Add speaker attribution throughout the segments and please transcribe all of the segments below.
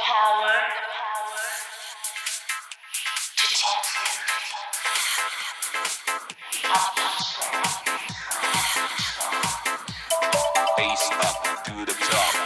Speaker 1: power to take you out control.
Speaker 2: Face up to the top.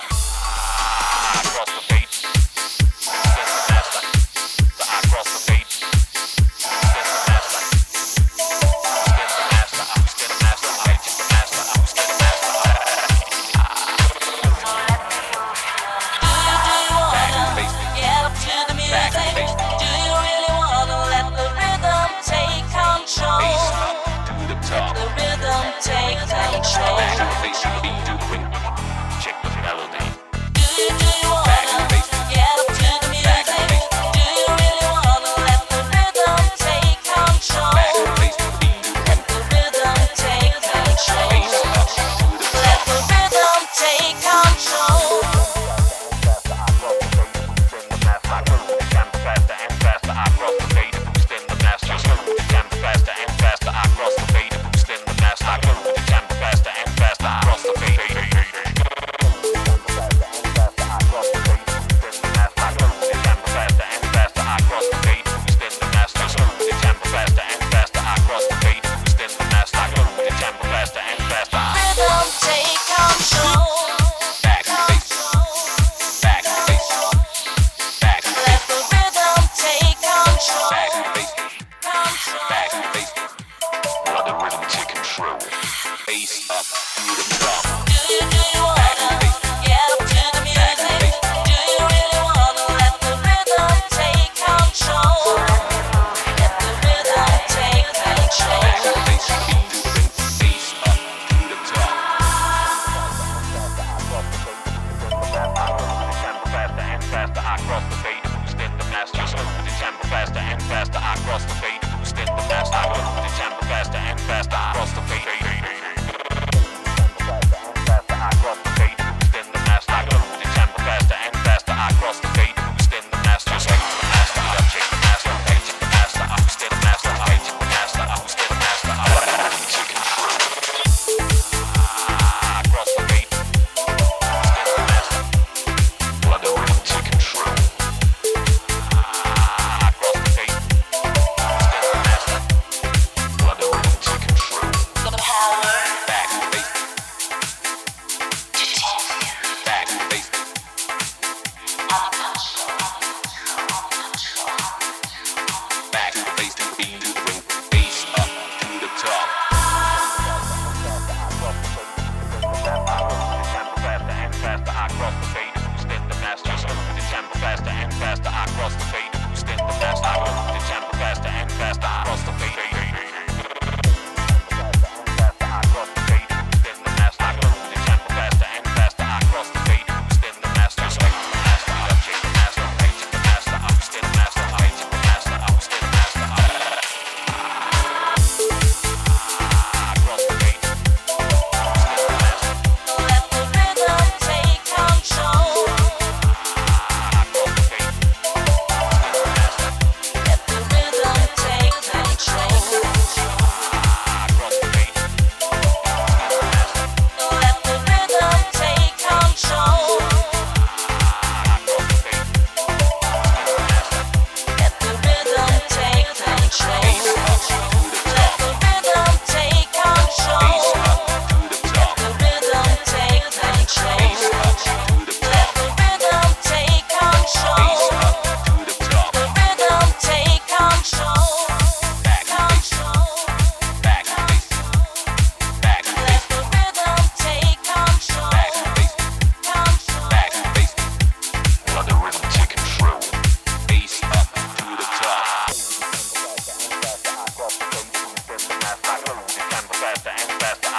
Speaker 2: through. Face up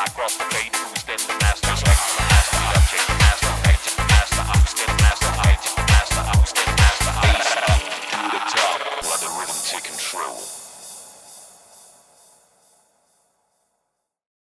Speaker 2: across the plate.